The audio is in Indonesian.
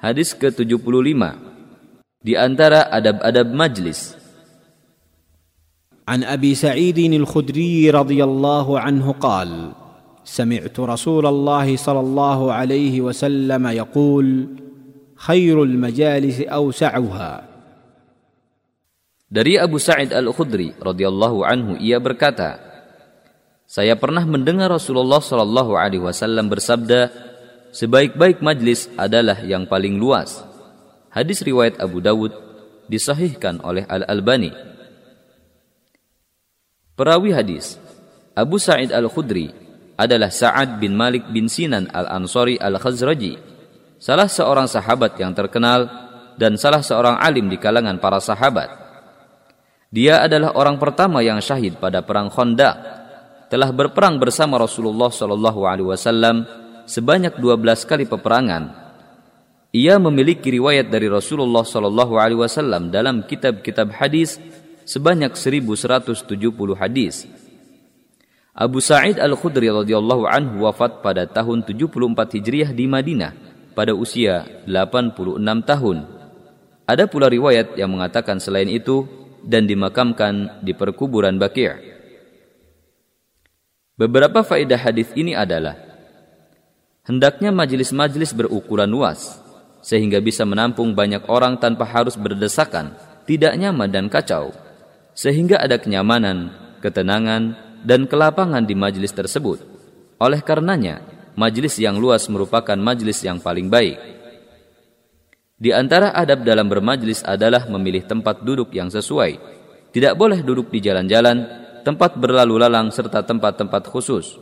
Hadis ke-75 di antara adab-adab majlis. عن ابي سعيد الخدري رضي الله عنه قال سمعت رسول الله صلى الله عليه وسلم يقول خير المجالس اوسعها Dari Abu Sa'id Al-Khudri radhiyallahu anhu ia berkata, Saya pernah mendengar Rasulullah Shallallahu alaihi wasallam bersabda, sebaik-baik majlis adalah yang paling luas. Hadis riwayat Abu Dawud disahihkan oleh Al-Albani. Perawi hadis Abu Sa'id Al-Khudri adalah Sa'ad bin Malik bin Sinan Al-Ansari Al-Khazraji, salah seorang sahabat yang terkenal dan salah seorang alim di kalangan para sahabat. Dia adalah orang pertama yang syahid pada perang Khandaq, telah berperang bersama Rasulullah Shallallahu alaihi wasallam sebanyak 12 kali peperangan. Ia memiliki riwayat dari Rasulullah Shallallahu alaihi wasallam dalam kitab-kitab hadis sebanyak 1170 hadis. Abu Sa'id Al-Khudri radhiyallahu anhu wafat pada tahun 74 Hijriah di Madinah pada usia 86 tahun. Ada pula riwayat yang mengatakan selain itu dan dimakamkan di perkuburan Baqi'. Beberapa faedah hadis ini adalah hendaknya majelis-majelis berukuran luas sehingga bisa menampung banyak orang tanpa harus berdesakan, tidak nyaman dan kacau, sehingga ada kenyamanan, ketenangan, dan kelapangan di majelis tersebut. Oleh karenanya, majelis yang luas merupakan majelis yang paling baik. Di antara adab dalam bermajlis adalah memilih tempat duduk yang sesuai. Tidak boleh duduk di jalan-jalan, tempat berlalu lalang serta tempat-tempat khusus.